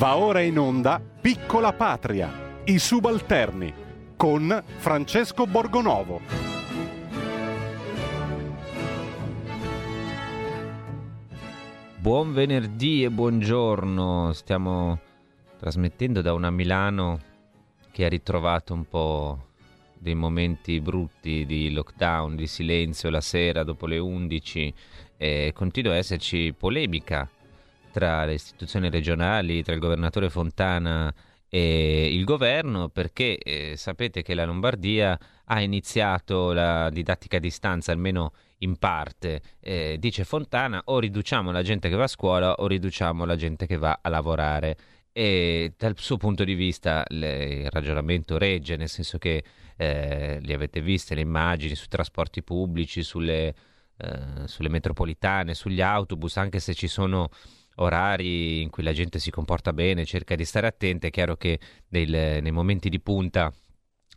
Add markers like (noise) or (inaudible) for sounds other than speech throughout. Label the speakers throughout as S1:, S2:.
S1: Va ora in onda Piccola Patria, i subalterni, con Francesco Borgonovo.
S2: Buon venerdì e buongiorno, stiamo trasmettendo da una Milano che ha ritrovato un po' dei momenti brutti di lockdown, di silenzio la sera dopo le 11 e continua a esserci polemica tra le istituzioni regionali, tra il governatore Fontana e il governo perché eh, sapete che la Lombardia ha iniziato la didattica a distanza almeno in parte, eh, dice Fontana, o riduciamo la gente che va a scuola o riduciamo la gente che va a lavorare. E dal suo punto di vista le, il ragionamento regge, nel senso che eh, li avete viste le immagini sui trasporti pubblici, sulle, eh, sulle metropolitane, sugli autobus, anche se ci sono orari in cui la gente si comporta bene, cerca di stare attenta, è chiaro che nel, nei momenti di punta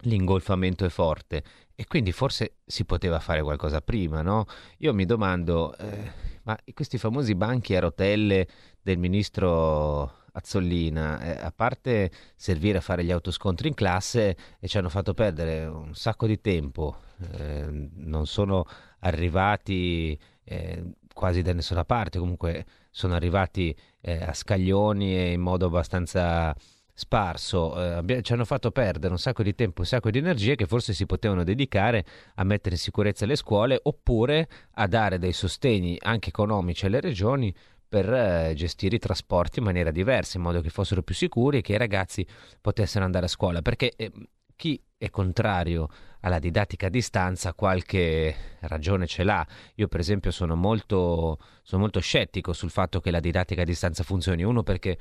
S2: l'ingolfamento è forte e quindi forse si poteva fare qualcosa prima, no? Io mi domando, eh, ma questi famosi banchi a rotelle del ministro Azzollina, eh, a parte servire a fare gli autoscontri in classe, e ci hanno fatto perdere un sacco di tempo, eh, non sono arrivati eh, quasi da nessuna parte, comunque sono arrivati eh, a scaglioni e in modo abbastanza sparso, eh, ci hanno fatto perdere un sacco di tempo, un sacco di energie che forse si potevano dedicare a mettere in sicurezza le scuole oppure a dare dei sostegni anche economici alle regioni per eh, gestire i trasporti in maniera diversa, in modo che fossero più sicuri e che i ragazzi potessero andare a scuola, perché eh, chi è contrario alla didattica a distanza qualche ragione ce l'ha. Io per esempio sono molto, sono molto scettico sul fatto che la didattica a distanza funzioni, uno perché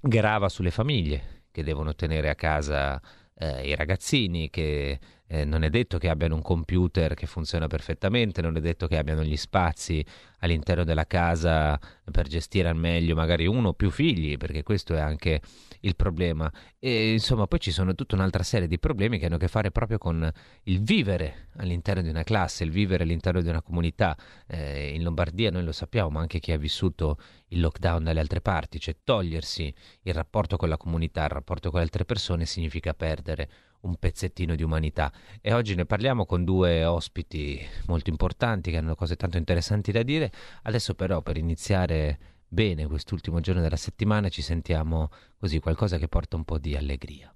S2: grava sulle famiglie che devono tenere a casa eh, i ragazzini, che eh, non è detto che abbiano un computer che funziona perfettamente, non è detto che abbiano gli spazi all'interno della casa per gestire al meglio magari uno o più figli, perché questo è anche il problema. E insomma, poi ci sono tutta un'altra serie di problemi che hanno a che fare proprio con il vivere all'interno di una classe, il vivere all'interno di una comunità. Eh, in Lombardia noi lo sappiamo, ma anche chi ha vissuto il lockdown dalle altre parti, cioè togliersi il rapporto con la comunità, il rapporto con le altre persone significa perdere un pezzettino di umanità. E oggi ne parliamo con due ospiti molto importanti che hanno cose tanto interessanti da dire. Adesso però per iniziare bene quest'ultimo giorno della settimana ci sentiamo così qualcosa che porta un po' di allegria.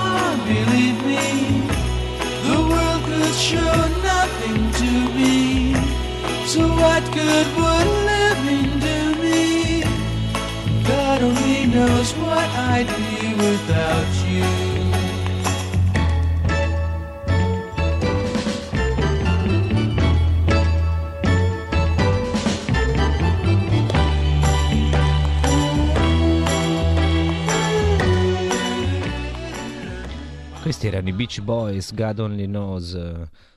S2: could nothing to me. So what good would living do me? God only knows what I'd be without you. Questi erano i Beach Boys, God Only Knows,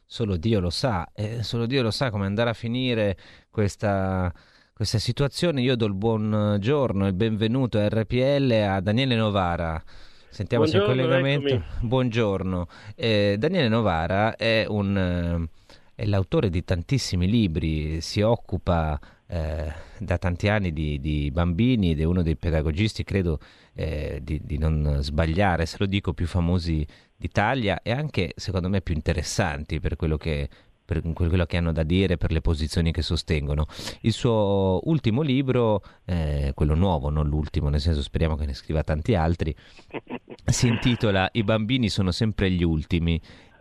S2: solo Dio lo sa, e solo Dio lo sa come andrà a finire questa, questa situazione. Io do il buongiorno e il benvenuto a RPL a Daniele Novara. Sentiamo se il collegamento.
S3: Eccomi.
S2: Buongiorno. Eh, Daniele Novara è, un, è l'autore di tantissimi libri, si occupa eh, da tanti anni di, di, bambini ed è uno dei pedagogisti, credo, eh, di, di, non sbagliare, se lo dico, più famosi d'Italia e anche, secondo me, più interessanti per quello che, per quello che hanno da dire, per le posizioni che sostengono. Il suo ultimo libro, eh, quello nuovo, non l'ultimo, nel senso speriamo che ne scriva tanti altri, (laughs) si intitola I bambini sono sempre gli ultimi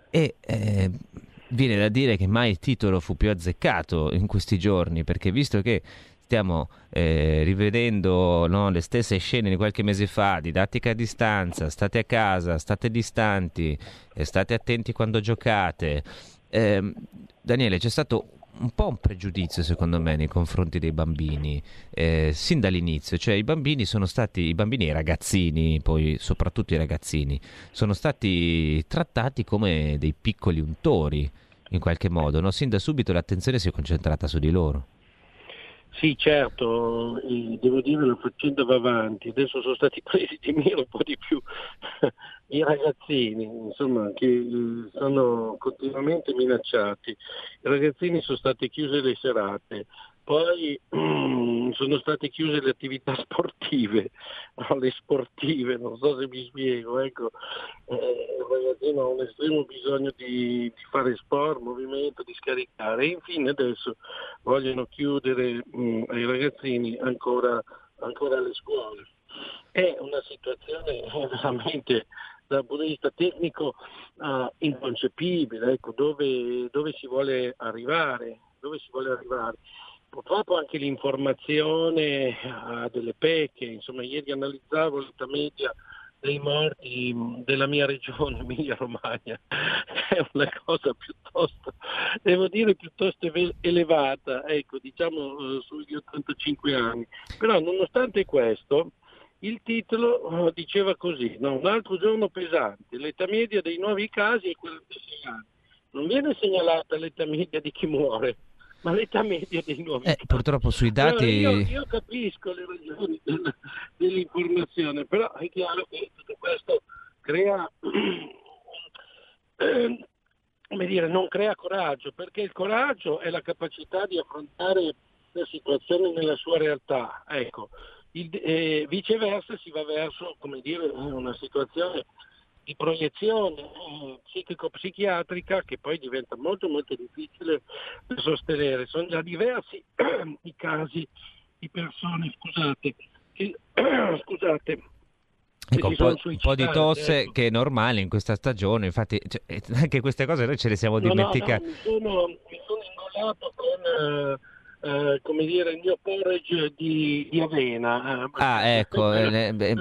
S2: e eh, viene da dire che mai il titolo fu più azzeccato in questi giorni, perché visto che stiamo eh, rivedendo no, le stesse scene di qualche mese fa, didattica a distanza, state a casa, state distanti, eh, state attenti quando giocate. Eh, Daniele, c'è stato un po' un pregiudizio secondo me nei confronti dei bambini eh, sin dall'inizio, cioè i bambini sono stati, i bambini e i ragazzini, poi soprattutto i ragazzini, sono stati trattati come dei piccoli untori in qualche modo, no? sin da subito l'attenzione si è concentrata su di loro.
S3: Sì, certo, devo dire la faccenda va avanti, adesso sono stati (laughs) presi di mira un po' di più (laughs) i ragazzini, insomma, che eh, sono continuamente minacciati. I ragazzini sono state chiuse le serate, poi (clears throat) sono state chiuse le attività (laughs) sportive, no, le sportive, non so se mi spiego, ecco, eh, il ragazzino ha un estremo bisogno di, di, fare sport, movimento, di scaricare e infine adesso vogliono chiudere mh, mm, ai ragazzini ancora, ancora le scuole. È una situazione (laughs) veramente dal punto di vista tecnico uh, inconcepibile, ecco, dove, dove si vuole arrivare, dove si vuole arrivare. Purtroppo anche l'informazione ha delle pecche, insomma ieri analizzavo l'età media dei morti della mia regione, (laughs) Emilia Romagna, è una cosa piuttosto, devo dire, piuttosto elevata, ecco, diciamo eh, sugli 85 anni. Però nonostante questo, il titolo oh, diceva così, no? un altro giorno pesante, l'età media dei nuovi casi è 46 anni. Non viene segnalata l'età media di chi muore, ma l'età media dei nuovi
S2: eh, Purtroppo sui dati...
S3: Allora io, io, capisco le ragioni del, dell'informazione, però è chiaro che tutto questo crea... (clears throat) Eh, come dire, non crea coraggio, perché il coraggio è la capacità di affrontare la situazione nella sua realtà. Ecco, il, eh, viceversa si va verso come dire, una situazione di proiezione eh, psichico-psichiatrica che poi diventa molto molto difficile da sostenere. Sono già diversi (clears throat) i casi di persone, scusate, che, (clears throat) scusate,
S2: Ecco, un, po', un po', di tosse ecco. che è normale in questa stagione, infatti cioè, anche queste cose noi ce le siamo dimenticate.
S3: No, no, mi, sono, mi sono ingolato con... Uh, eh, come dire, il mio porridge di, di avena.
S2: Eh, ah, ecco, (laughs) eh, beh,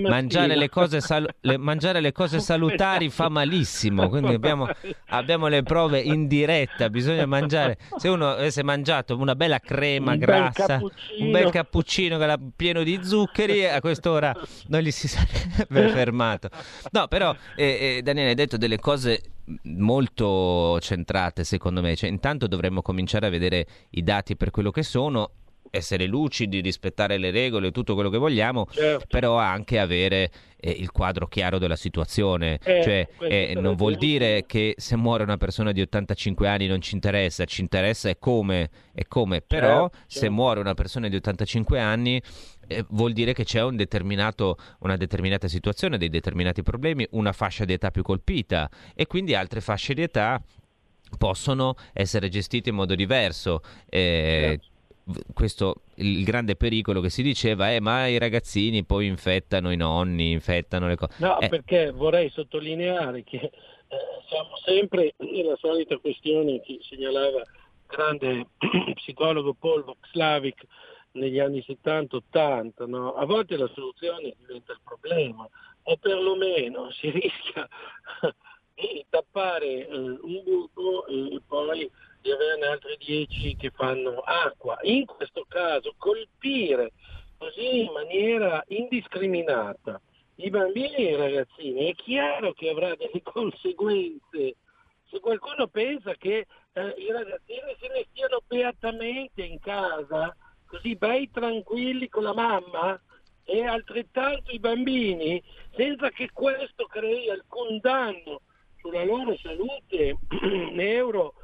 S2: mangiare, le cose sal- le, mangiare le cose (laughs) salutari fa malissimo, quindi abbiamo, abbiamo, le prove in diretta, bisogna mangiare, se uno avesse mangiato una bella crema
S3: un
S2: grassa,
S3: bel
S2: un bel cappuccino pieno di zuccheri, a quest'ora non gli si sarebbe (laughs) fermato. No, però eh, eh, Daniele hai detto delle cose molto centrate secondo me, cioè, intanto dovremmo cominciare a vedere i dati per quello che sono essere lucidi, rispettare le regole, tutto quello che vogliamo, certo. però anche avere eh, il quadro chiaro della situazione. Eh, cioè, eh, non vuol dire che se muore una persona di 85 anni non ci interessa, ci interessa e come, e come. però certo, se certo. muore una persona di 85 anni eh, vuol dire che c'è un una determinata situazione, dei determinati problemi, una fascia di età più colpita e quindi altre fasce di età possono essere gestite in modo diverso. Eh, certo questo il grande pericolo che si diceva è ma i ragazzini poi infettano i nonni, infettano le cose.
S3: No,
S2: eh.
S3: perché vorrei sottolineare che eh, siamo sempre nella solita questione che segnalava il grande (clears throat) psicologo Paul Voxlavic negli anni 70-80, no? a volte la soluzione diventa il problema o perlomeno si (laughs) rischia di tappare eh, un buco e poi di averne altri dieci che fanno acqua. In questo caso colpire così in maniera indiscriminata i bambini e i ragazzini è chiaro che avrà delle (laughs) conseguenze. Se qualcuno pensa che eh, i ragazzini se ne stiano beatamente in casa, così bei tranquilli con la mamma, e altrettanto i bambini, senza che questo crei alcun danno sulla loro salute (clears throat) neuro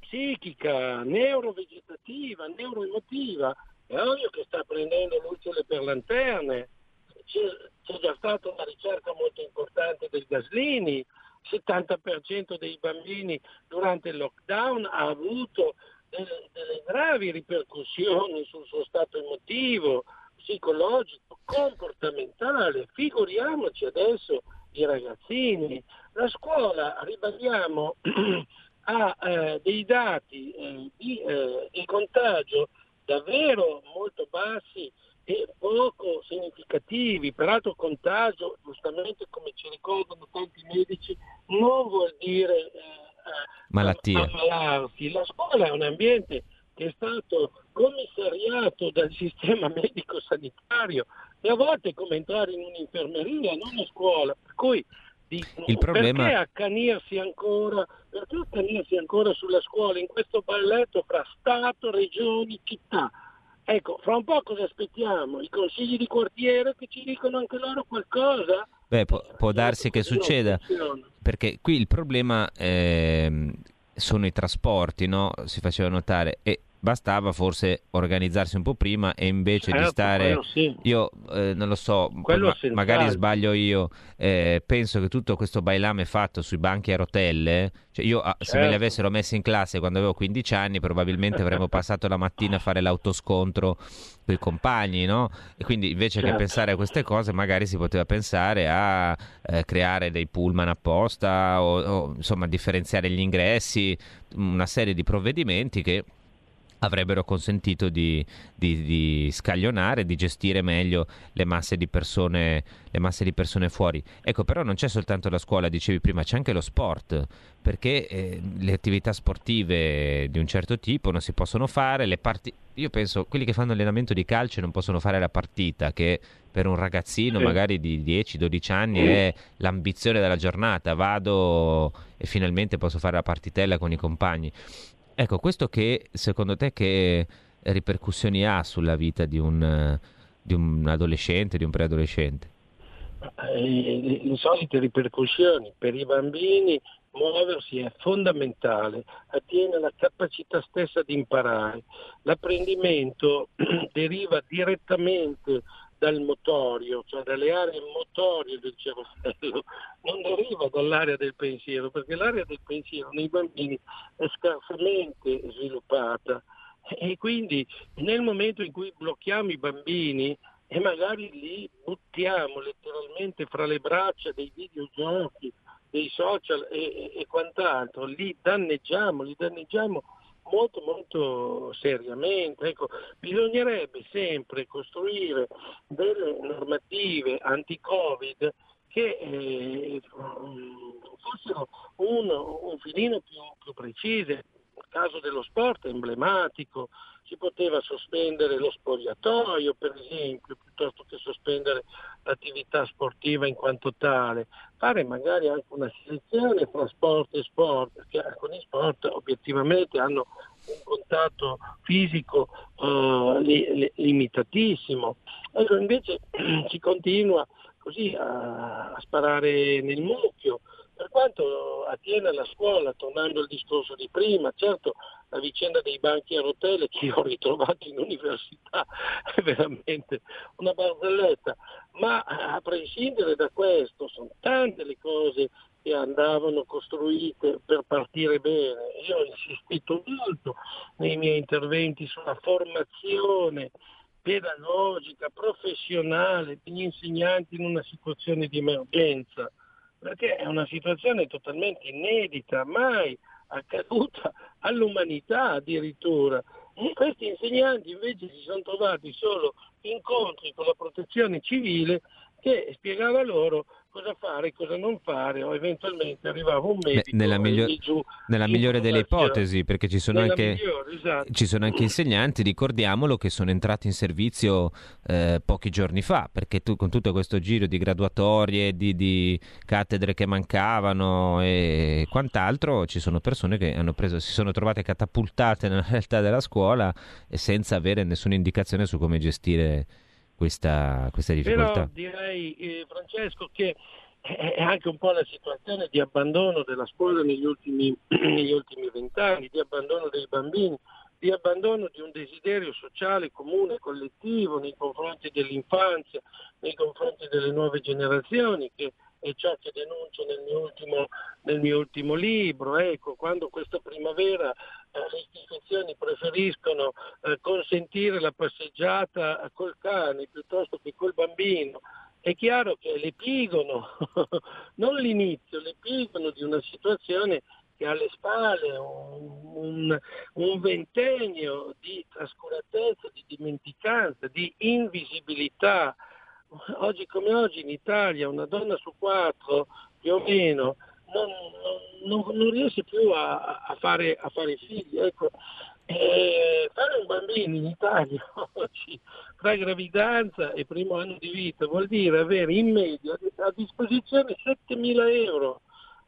S3: psichica, neurovegetativa, neuroemotiva, è ovvio che sta prendendo lucciole per lanterne. C'è, c'è già stata una ricerca molto importante del Gaslini, il 70% dei bambini durante il lockdown ha avuto delle, delle gravi ripercussioni sul suo stato emotivo, psicologico, comportamentale. Figuriamoci adesso i ragazzini. La scuola, ribadiamo, (clears throat) ha eh, dei dati eh, di, eh, di, contagio davvero molto bassi e poco significativi. Peraltro contagio, giustamente come ci ricordano tanti medici, non vuol dire eh,
S2: malattia.
S3: ammalarsi. La scuola è un ambiente che è stato commissariato dal sistema (laughs) medico sanitario e a volte è come entrare in un'infermeria, non a scuola. Per cui dicono, il problema... perché accanirsi ancora, perché accanirsi ancora sulla scuola in questo balletto fra Stato, regioni, città? Ecco, fra un po' cosa aspettiamo? I consigli di quartiere che ci dicono anche loro qualcosa?
S2: Beh, può, può darsi che succeda, perché qui il problema eh, sono i trasporti, no? si faceva notare, e bastava forse organizzarsi un po' prima e invece certo, di stare
S3: sì.
S2: io eh, non lo so ma, magari sbaglio io eh, penso che tutto questo bailame fatto sui banchi a rotelle cioè io certo. se me li certo. avessero messi in classe quando avevo 15 anni probabilmente avremmo (laughs) passato la mattina a fare l'autoscontro con i compagni no? e quindi invece certo. che pensare a queste cose magari si poteva pensare a eh, creare dei pullman apposta o, o insomma differenziare gli ingressi una serie di provvedimenti che avrebbero consentito di, di, di, scaglionare, di gestire meglio le masse, di persone, le masse di persone fuori. Ecco, però non c'è soltanto la scuola, dicevi prima, c'è anche lo sport, perché eh, le attività sportive di un certo tipo non si possono fare, le parti... Io penso, quelli che fanno allenamento di calcio non possono fare la partita, che per un ragazzino sì. magari di 10-12 anni è l'ambizione della giornata, vado e finalmente posso fare la partitella con i compagni. Ecco, questo che secondo te che ripercussioni ha sulla vita di un, di un adolescente, di un preadolescente?
S3: Eh, le solite ripercussioni per i bambini muoversi è fondamentale, attiene alla capacità stessa di imparare. L'apprendimento (clears throat) deriva direttamente dal motorio, cioè dalle aree motorie del cervello, (laughs) non deriva dall'area del pensiero, perché l'area del pensiero nei bambini è scarsamente sviluppata. E quindi nel momento in cui blocchiamo i bambini e magari li buttiamo letteralmente fra le braccia dei videogiochi, dei social e, e, e quant'altro, li danneggiamo, li danneggiamo molto molto seriamente. Ecco, bisognerebbe sempre costruire delle normative anti-Covid che eh, fossero un, un filino più, più precise. Caso dello sport emblematico, si poteva sospendere lo spogliatoio per esempio, piuttosto che sospendere l'attività sportiva in quanto tale, fare magari anche una selezione tra sport e sport, perché alcuni sport obiettivamente hanno un contatto fisico uh, li, li, limitatissimo. Ecco, invece (clears throat) si continua così a, a sparare nel mucchio. Per quanto attiene alla scuola, tornando al discorso di prima, certo la vicenda dei banchi a rotelle che ho ritrovato in università è veramente una barzelletta, ma a prescindere da questo sono tante le cose che andavano costruite per partire bene. Io ho insistito molto nei miei interventi sulla formazione pedagogica, professionale degli insegnanti in una situazione di emergenza perché è una situazione totalmente inedita, mai accaduta (laughs) all'umanità addirittura. E questi insegnanti invece si sono trovati solo incontri con la protezione civile che spiegava loro cosa fare, e cosa non fare o eventualmente arrivava un medico
S2: nella, miglior- giù, nella migliore delle ipotesi perché ci sono, anche,
S3: migliore, esatto.
S2: ci sono, anche, insegnanti, ricordiamolo, che sono entrati in servizio eh, pochi giorni fa perché tu, con tutto questo giro di graduatorie, di, di, cattedre che mancavano e quant'altro ci sono persone che preso, si sono trovate catapultate nella realtà della scuola e senza avere nessuna indicazione su come gestire questa, questa difficoltà.
S3: Però direi, eh, Francesco, che è anche un po' la situazione di abbandono della scuola negli ultimi, (clears throat) negli ultimi vent'anni, di abbandono dei bambini, di abbandono di un desiderio sociale comune, collettivo nei confronti dell'infanzia, nei confronti delle nuove generazioni che è ciò che denuncio nel mio ultimo, nel mio ultimo libro. Ecco, quando questa primavera eh, le istituzioni preferiscono eh, consentire la passeggiata col cane piuttosto che col bambino, è chiaro che le pigono, (laughs) non l'inizio, le pigono di una situazione che ha alle spalle un, un, un ventennio di trascuratezza, di dimenticanza, di invisibilità. Oggi come oggi in Italia una donna su quattro più o meno non, non, non riesce più a, a, fare, a fare figli. Ecco, eh, fare un bambino in Italia (laughs) oggi tra gravidanza e primo anno di vita vuol dire avere in media a disposizione 7.000 euro.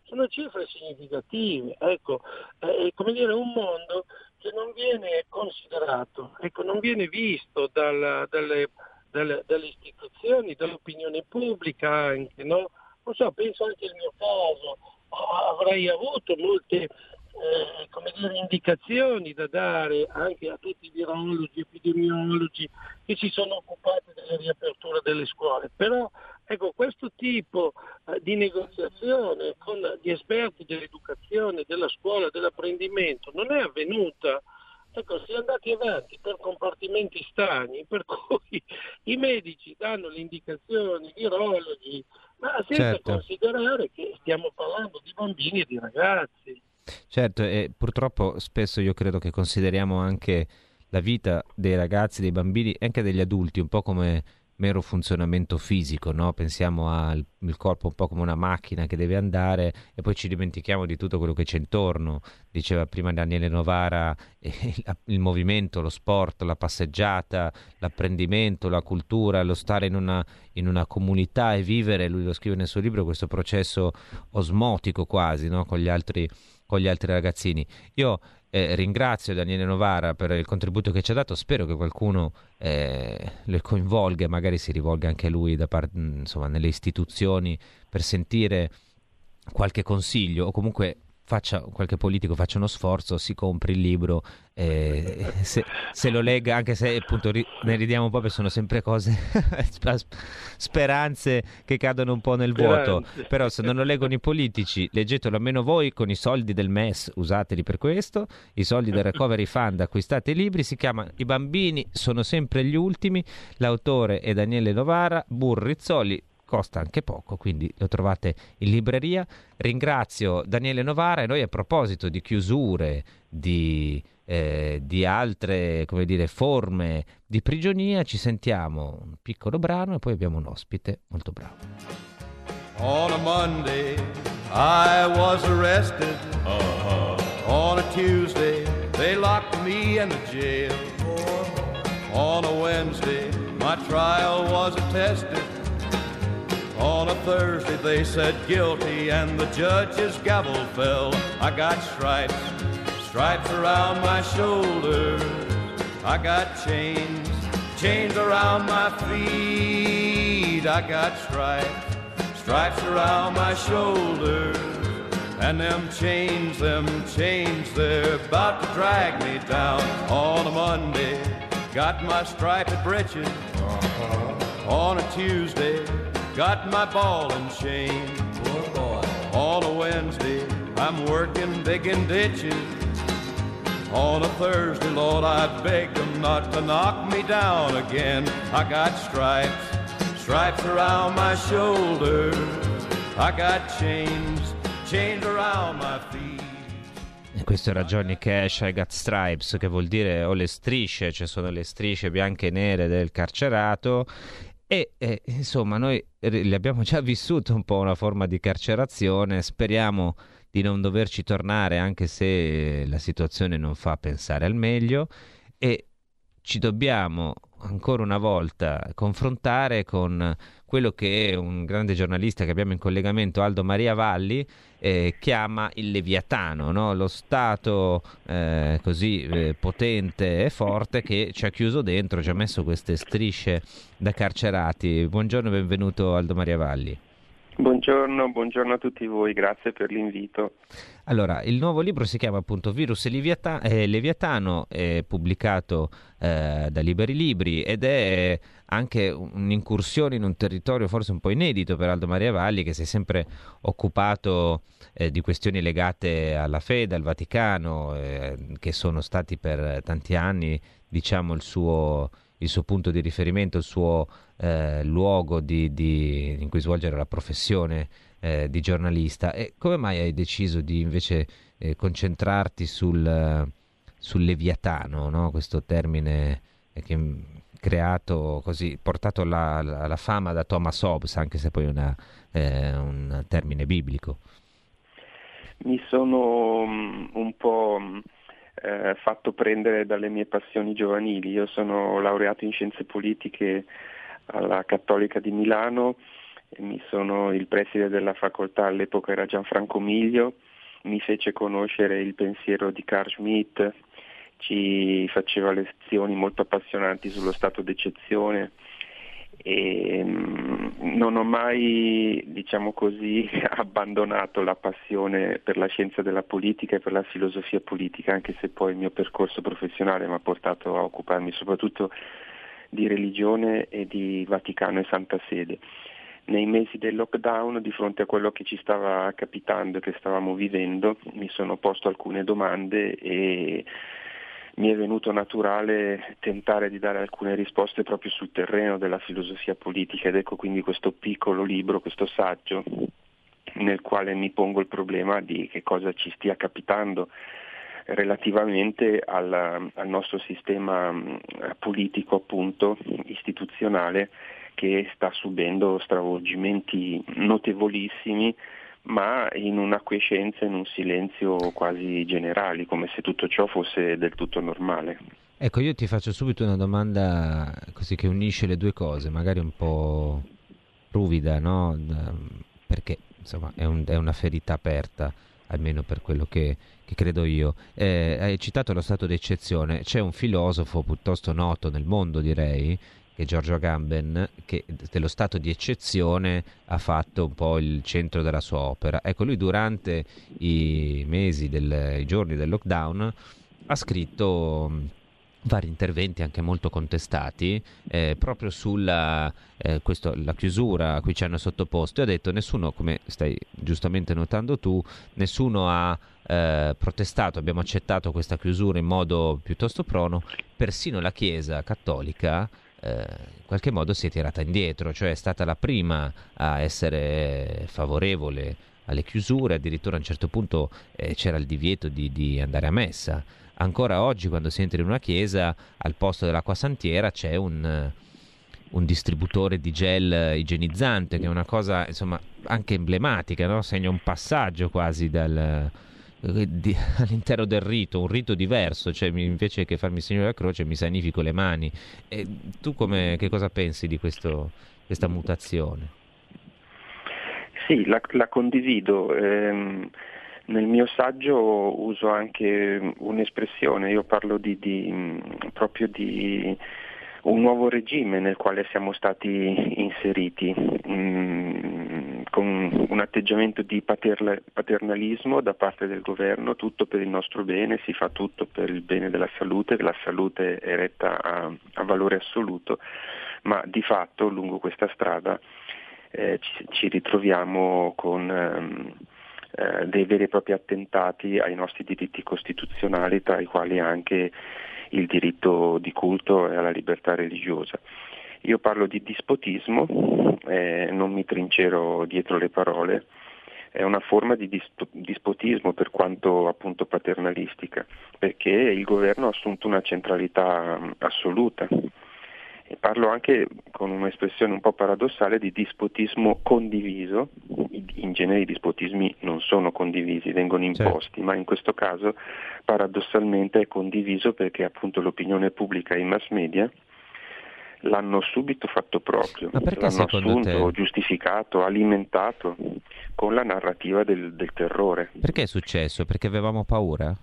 S3: Sono cifre significative, ecco, è come dire un mondo che non viene considerato, ecco, non viene visto dalla, dalle, dalle, dalle, istituzioni, dall'opinione pubblica anche, no? Non so, penso anche al mio caso, avrei avuto molte eh, come dire, indicazioni da dare anche a tutti i virologi, epidemiologi che si sono occupati della riapertura delle scuole. Però ecco, questo tipo eh, di negoziazione con gli esperti dell'educazione, della scuola, dell'apprendimento non è avvenuta. Ecco, si è andati avanti per compartimenti stagni, per cui (laughs) i medici danno le indicazioni, i virologi, ma senza certo. considerare che stiamo parlando di bambini e di ragazzi.
S2: Certo, e purtroppo spesso io credo che consideriamo anche la vita dei ragazzi, dei bambini e anche degli adulti un po' come mero funzionamento fisico, no? pensiamo al corpo un po' come una macchina che deve andare e poi ci dimentichiamo di tutto quello che c'è intorno. Diceva prima Daniele Novara, (laughs) eh, il movimento, lo sport, la passeggiata, l'apprendimento, la cultura, lo stare in una, in una comunità e vivere, lui lo scrive nel suo libro, questo processo osmotico quasi no? con gli altri con gli altri ragazzini. Io eh, ringrazio Daniele Novara per il contributo che ci ha dato, spero che qualcuno eh, le coinvolga, magari si rivolga anche lui da par- insomma, nelle istituzioni per sentire qualche consiglio o comunque faccia, qualche politico faccia uno sforzo, si compri il libro, eh, (laughs) se, se, lo legga, anche se appunto ri, ne ridiamo un po' perché sono sempre cose, (laughs) speranze che cadono un po' nel vuoto, però se non lo leggono i politici, leggetelo almeno voi con i soldi del MES, usateli per questo, i soldi del Recovery Fund, acquistate i libri, si chiama I bambini sono sempre gli ultimi, l'autore è Daniele Novara, Burrizzoli, costa anche poco, quindi lo trovate in libreria. Ringrazio Daniele Novara e noi a proposito di chiusure, di, eh, di altre dire, forme di prigionia, ci sentiamo un piccolo brano e poi abbiamo un ospite molto bravo. On a Monday I was arrested. Uh-huh. On a Tuesday they locked me in the jail. On a Wednesday my trial was attested. On a Thursday they said guilty and the judge's gavel fell. I got stripes, stripes around my shoulders. I got chains, chains around my feet. I got stripes, stripes around my shoulders. And them chains, them chains, they're about to drag me down on a Monday. Got my striped breeches uh-huh. on a Tuesday. Got my ball and chain. Poor boy. On a Wednesday, I'm working digging ditches. On a Thursday, Lord, I beg them not to knock me down again. I got stripes, stripes around my shoulders. I got chains, chains around my feet. Questo era Johnny Cash, I Got Stripes, che vuol dire ho le strisce, cioè sono le strisce bianche e nere del carcerato e eh, insomma, noi le abbiamo già vissuto un po' una forma di carcerazione, speriamo di non doverci tornare anche se la situazione non fa pensare al meglio. E ci dobbiamo ancora una volta confrontare con quello che un grande giornalista che abbiamo in collegamento, Aldo Maria Valli, eh, chiama il Leviatano, no? lo Stato eh, così eh, potente e forte che ci ha chiuso dentro, ci ha messo queste strisce da carcerati. Buongiorno e benvenuto Aldo Maria Valli.
S4: Buongiorno, buongiorno, a tutti voi, grazie per l'invito.
S2: Allora, il nuovo libro si chiama appunto Virus Leviata- eh, Leviatano, è pubblicato eh, da Liberi Libri ed è anche un'incursione in un territorio forse un po' inedito per Aldo Maria Valli che si è sempre occupato eh, di questioni legate alla fede, al Vaticano, eh, che sono stati per tanti anni diciamo il suo il suo punto di riferimento, il suo eh, luogo di, di, in cui svolgere la professione eh, di giornalista. E come mai hai deciso di invece eh, concentrarti sul, sul Leviatano, no? questo termine che creato così, portato alla, alla, fama da Thomas Hobbes, anche se poi è eh, un termine biblico?
S4: Mi sono um, un po' mm, eh, fatto prendere dalle mie passioni giovanili. Io sono laureato in scienze politiche alla Cattolica di Milano, mi sono il preside della facoltà all'epoca era Gianfranco Miglio, mi fece conoscere il pensiero di Carl Schmitt, ci faceva lezioni molto appassionanti sullo stato d'eccezione e mm, non ho mai, diciamo così, (laughs) abbandonato la passione per la scienza della politica e per la filosofia politica, anche se poi il mio percorso professionale mi ha portato a occuparmi soprattutto di religione e di Vaticano e Santa Sede. Nei mesi del lockdown, di fronte a quello che ci stava capitando e che stavamo vivendo, mi sono posto alcune domande e mi è venuto naturale tentare di dare alcune risposte proprio sul terreno della filosofia politica ed ecco quindi questo piccolo libro, questo saggio nel quale mi pongo il problema di che cosa ci stia capitando relativamente al, al nostro sistema politico appunto istituzionale che sta subendo stravolgimenti notevolissimi ma in una quiescenza, in un silenzio quasi generali, come se tutto ciò fosse del tutto normale.
S2: Ecco, io ti faccio subito una domanda così che unisce le due cose, magari un po' ruvida, no? Perché insomma è, un, è una ferita aperta, almeno per quello che, che credo io. Eh, hai citato lo stato d'eccezione, c'è un filosofo piuttosto noto nel mondo, direi, che Giorgio Agamben, che dello stato di eccezione ha fatto un po' il centro della sua opera. Ecco, lui durante i mesi, del, i giorni del lockdown, ha scritto vari interventi anche molto contestati eh, proprio sulla eh, questo, chiusura a cui ci hanno sottoposto e ha detto nessuno, come stai giustamente notando tu, nessuno ha eh, protestato, abbiamo accettato questa chiusura in modo piuttosto prono, persino la Chiesa cattolica in qualche modo si è tirata indietro, cioè è stata la prima a essere favorevole alle chiusure, addirittura a un certo punto eh, c'era il divieto di, di, andare a messa. Ancora oggi quando si entra in una chiesa al posto dell'acqua santiera c'è un, un distributore di gel igienizzante che è una cosa insomma anche emblematica, no? segna un passaggio quasi dal, eh, di, (laughs) all'interno del rito, un rito diverso, cioè invece che farmi il segno della croce mi sanifico le mani. E tu come, che cosa pensi di questo, questa mutazione?
S4: Sì, la, la condivido. Ehm, nel mio saggio uso anche un'espressione, io parlo di, di, proprio di un nuovo regime nel quale siamo stati inseriti, mm, con un atteggiamento di paternalismo da parte del governo, tutto per il nostro bene, si fa tutto per il bene della salute, la salute è retta a, a valore assoluto, ma di fatto lungo questa strada eh, ci, ci, ritroviamo con... Ehm, eh, dei veri e propri attentati ai nostri diritti costituzionali, tra i quali anche il diritto di culto e alla libertà religiosa. Io parlo di dispotismo, eh, non mi trincero dietro le parole, è una forma di dispotismo per quanto appunto paternalistica, perché il governo ha assunto una centralità assoluta e parlo anche con un'espressione un po' paradossale di dispotismo condiviso, in genere i dispotismi non sono condivisi, vengono certo. imposti, certo. ma in questo caso paradossalmente è condiviso perché appunto l'opinione pubblica e i mass media l'hanno subito fatto proprio, l'hanno assunto, te... giustificato, alimentato con la narrativa del, del terrore.
S2: Perché è successo? Perché avevamo paura?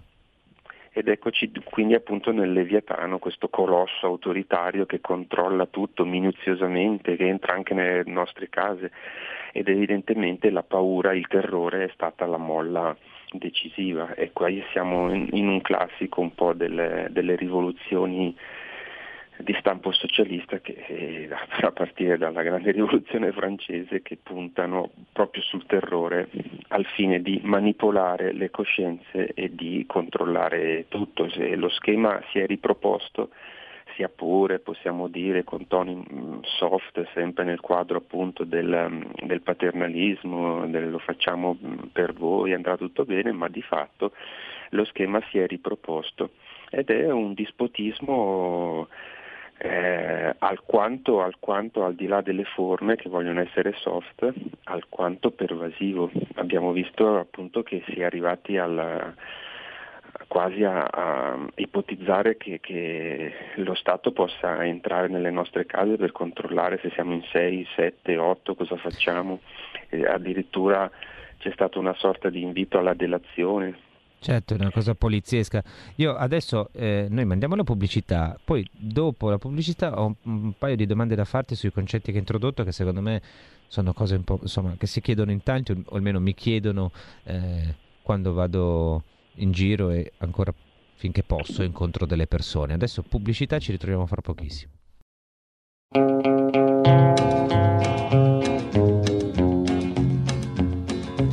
S4: ed eccoci quindi appunto nel Leviatano, questo colosso autoritario che controlla tutto minuziosamente, che entra anche nelle nostre case ed evidentemente la paura, il terrore è stata la molla decisiva e qui siamo in, in un classico un po' delle, delle rivoluzioni di stampo socialista che eh, (laughs) a partire dalla grande rivoluzione francese che puntano proprio sul terrore al fine di manipolare le coscienze e di controllare tutto. Se lo schema si è riproposto sia pure, possiamo dire, con toni mm, soft, sempre nel quadro appunto del, mm, del paternalismo, del lo facciamo mm, per voi, andrà tutto bene, ma di fatto lo schema si è riproposto ed è un dispotismo eh, alquanto, alquanto al di là delle forme che vogliono essere soft, alquanto pervasivo. Abbiamo visto appunto che si è arrivati alla, quasi a, a ipotizzare che, che, lo Stato possa entrare nelle nostre case per controllare se siamo in 6, 7, 8, cosa facciamo. E addirittura c'è stata una sorta di invito alla delazione
S2: Certo, è una cosa poliziesca. Io adesso eh, noi mandiamo la pubblicità, poi dopo la pubblicità ho un, paio di domande da farti sui concetti che hai introdotto che secondo me sono cose un po' insomma che si chiedono in tanti o almeno mi chiedono eh, quando vado in giro e ancora finché posso incontro delle persone. Adesso pubblicità, ci ritroviamo fra pochissimo.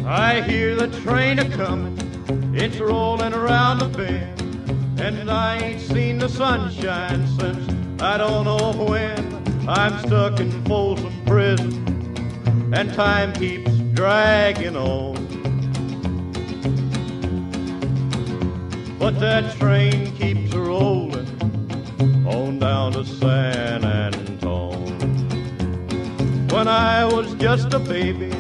S2: I hear the train a coming It's rolling around the bend, and I ain't seen the sunshine since I don't know when. I'm stuck in Folsom Prison, and time keeps dragging on. But that train keeps rolling on down to San Antone. When I was just a baby,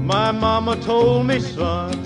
S2: my mama told me, son,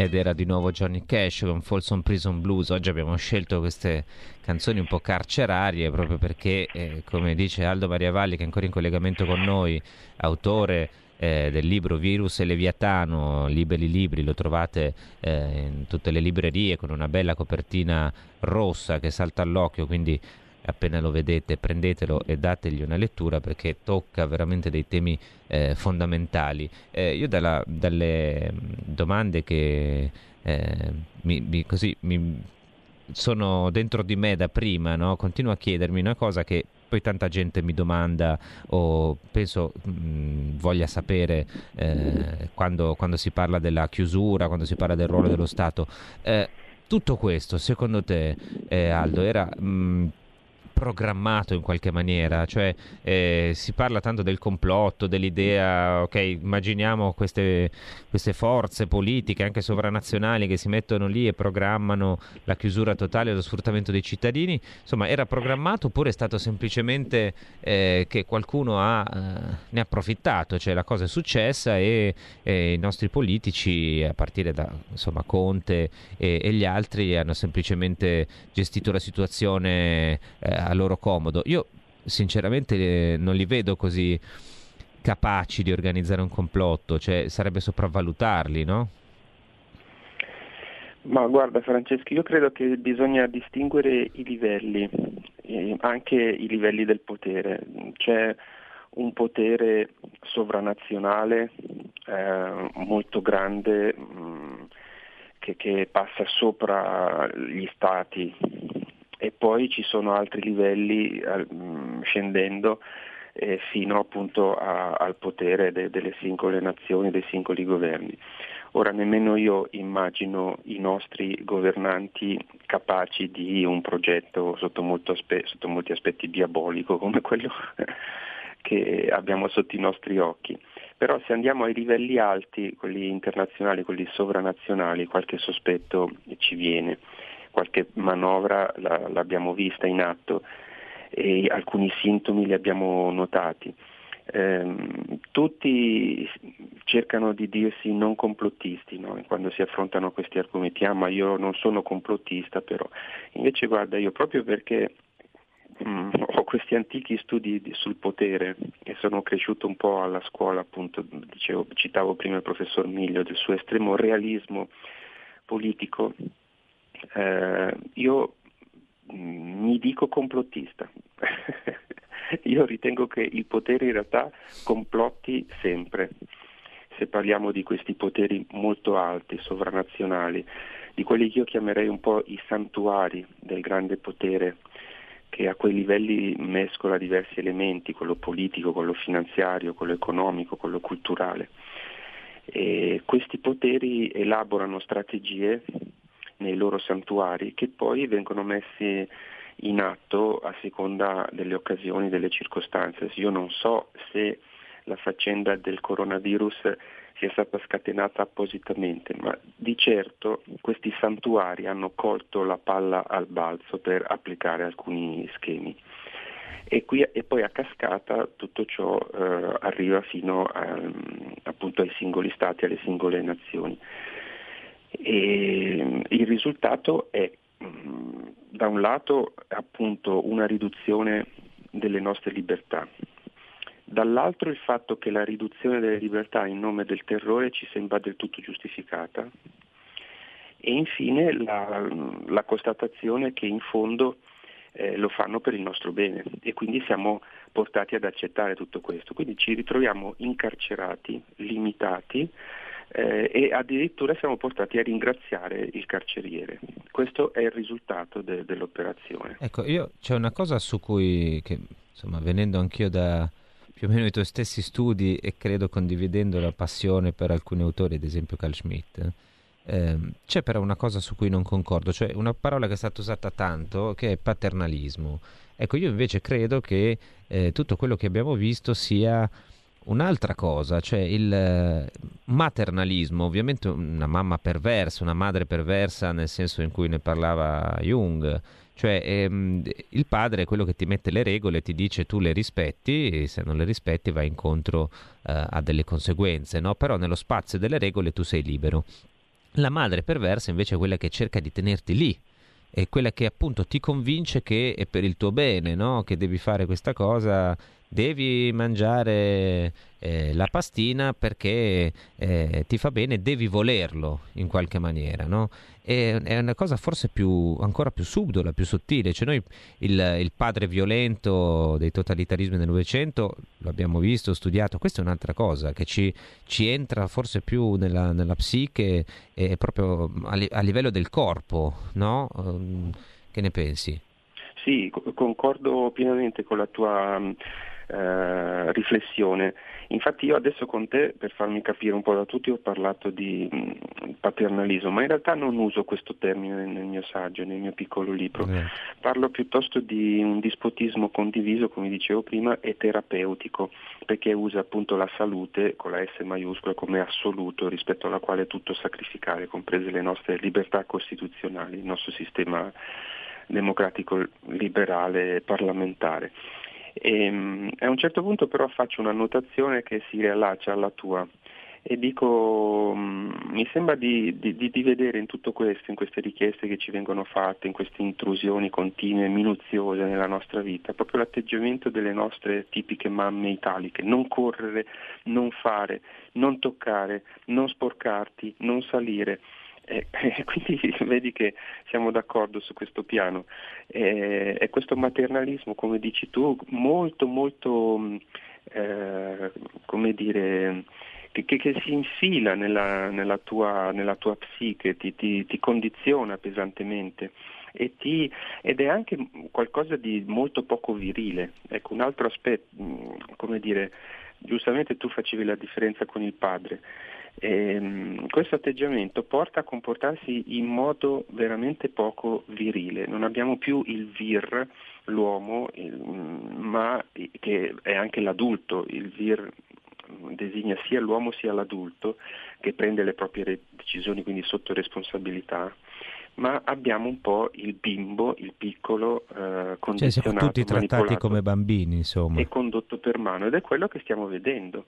S2: Ed era di nuovo Johnny Cash con Folsom Prison Blues. Oggi abbiamo scelto queste canzoni un po' carcerarie proprio perché, eh, come dice Aldo Mariavalli, che è ancora in collegamento con noi, autore eh, del libro Virus e Leviatano, liberi libri, lo trovate eh, in tutte le librerie con una bella copertina rossa che salta all'occhio, quindi appena lo vedete prendetelo e dategli una lettura perché tocca veramente dei temi eh, fondamentali. Eh, io dalla, dalle mm, domande che eh, mi, mi, così, mi sono dentro di me da prima, no? continuo a chiedermi una cosa che poi tanta gente mi domanda o penso mh, mm, voglia sapere eh, quando, quando, si parla della chiusura, quando si parla del ruolo dello Stato. Eh, tutto questo, secondo te, eh, Aldo, era mh, mm, programmato in qualche maniera, cioè eh, si parla tanto del complotto, dell'idea, ok, immaginiamo queste, queste, forze politiche, anche sovranazionali, che si mettono lì e programmano la chiusura totale e lo sfruttamento dei cittadini, insomma era programmato oppure è stato semplicemente eh, che qualcuno ha, eh, ne ha approfittato, cioè la cosa è successa e, e i nostri politici, a partire da insomma, Conte e, e, gli altri, hanno semplicemente gestito la situazione eh, a loro comodo. Io sinceramente non li vedo così capaci di organizzare un complotto, cioè sarebbe sopravvalutarli, no?
S4: Ma guarda Francesco, io credo che bisogna distinguere i livelli, eh, anche i livelli del potere. C'è un potere sovranazionale eh, molto grande mh, mm, che, che, passa sopra gli stati e poi ci sono altri livelli mm, scendendo eh, fino appunto a, al potere de, delle singole nazioni, dei singoli governi. Ora nemmeno io immagino i nostri governanti capaci di un progetto sotto, aspe- sotto molti aspetti diabolico come quello (laughs) che abbiamo sotto i nostri occhi. Però se andiamo ai livelli alti, quelli internazionali, quelli sovranazionali, qualche sospetto ci viene qualche manovra la, l'abbiamo vista in atto e alcuni sintomi li abbiamo notati. Eh, tutti cercano di dirsi non complottisti no? quando si affrontano questi argomenti, ah ma io non sono complottista però, invece guarda io proprio perché mm, ho questi antichi studi di, sul potere e sono cresciuto un po' alla scuola appunto, dicevo, citavo prima il professor Miglio del suo estremo realismo politico eh, io mi dico complottista. (laughs) io ritengo che il potere in realtà complotti sempre. Se parliamo di questi poteri molto alti, sovranazionali, di quelli che io chiamerei un po' i santuari del grande potere, che a quei livelli mescola diversi elementi, quello politico, quello finanziario, quello economico, quello culturale. E questi poteri elaborano strategie nei loro santuari che poi vengono messi in atto a seconda delle occasioni, delle circostanze. Io non so se la faccenda del coronavirus sia stata scatenata appositamente, ma di certo questi santuari hanno colto la palla al balzo per applicare alcuni schemi. E, qui, e poi a cascata tutto ciò eh, arriva fino a, appunto ai singoli stati, alle singole nazioni. E il risultato è mm, da un lato appunto una riduzione delle nostre libertà, dall'altro il fatto che la riduzione delle libertà in nome del terrore ci sembra del tutto giustificata. E infine la, la constatazione che in fondo eh, lo fanno per il nostro bene. E quindi siamo portati ad accettare tutto questo. Quindi ci ritroviamo incarcerati, limitati eh, e addirittura siamo portati a ringraziare il carceriere. Questo è il risultato de- dell'operazione.
S2: Ecco, io c'è una cosa su cui, che, insomma, venendo anch'io da più o meno i tuoi stessi studi e credo condividendo la passione per alcuni autori, ad esempio Carl Schmitt, eh, c'è però una cosa su cui non concordo, cioè una parola che è stata usata tanto che è paternalismo. Ecco, io invece credo che eh, tutto quello che abbiamo visto sia un'altra cosa, cioè il eh, maternalismo, ovviamente una mamma perversa, una madre perversa nel senso in cui ne parlava Jung, cioè ehm, il padre è quello che ti mette le regole, ti dice tu le rispetti e se non le rispetti vai incontro eh, a delle conseguenze, no? però nello spazio delle regole tu sei libero. La madre perversa invece è quella che cerca di tenerti lì, è quella che appunto ti convince che è per il tuo bene, no? che devi fare questa cosa devi mangiare eh, la pastina perché eh, ti fa bene, devi volerlo in qualche maniera, no? E, è una cosa forse più, ancora più subdola, più sottile. Cioè noi il, il padre violento dei totalitarismi del Novecento l'abbiamo visto, studiato, questa è un'altra cosa che ci, ci entra forse più nella, nella psiche e proprio a, li, a, livello del corpo, no? Um, che ne pensi?
S4: Sì, concordo pienamente con la tua eh, riflessione. Infatti io adesso con te, per farmi capire un po' da tutti, ho parlato di mh, mm, paternalismo, ma in realtà non uso questo termine nel mio saggio, nel mio piccolo libro. Mm. Parlo piuttosto di un dispotismo condiviso, come dicevo prima, e terapeutico, perché usa appunto la salute con la S maiuscola come assoluto rispetto alla quale tutto sacrificare, comprese le nostre libertà costituzionali, il nostro sistema democratico liberale parlamentare. E, ehm, a un certo punto però faccio una notazione che si riallaccia alla tua e dico, mm, mi sembra di, di, di, vedere in tutto questo, in queste richieste che ci vengono fatte, in queste intrusioni continue e minuziose nella nostra vita, proprio l'atteggiamento delle nostre tipiche mamme italiche, non correre, non fare, non toccare, non sporcarti, non salire. E, e (laughs) quindi vedi che siamo d'accordo su questo piano. E, e questo maternalismo, come dici tu, molto, molto, eh, come dire, che, che, che, si infila nella, nella, tua, nella tua, psiche, ti, ti, ti condiziona pesantemente. Ti, ed è anche qualcosa di molto poco virile. Ecco, un altro aspetto, come dire, giustamente tu facevi la differenza con il padre. E, ehm, questo atteggiamento porta a comportarsi in modo veramente poco virile, non abbiamo più il vir, l'uomo, il, ma che è anche l'adulto, il vir designa sia l'uomo sia l'adulto che prende le proprie decisioni quindi sotto responsabilità. Ma abbiamo un po' il bimbo, il piccolo eh, condizionato, cioè siamo
S2: tutti trattati come bambini insomma.
S4: e condotto per mano ed è quello che stiamo vedendo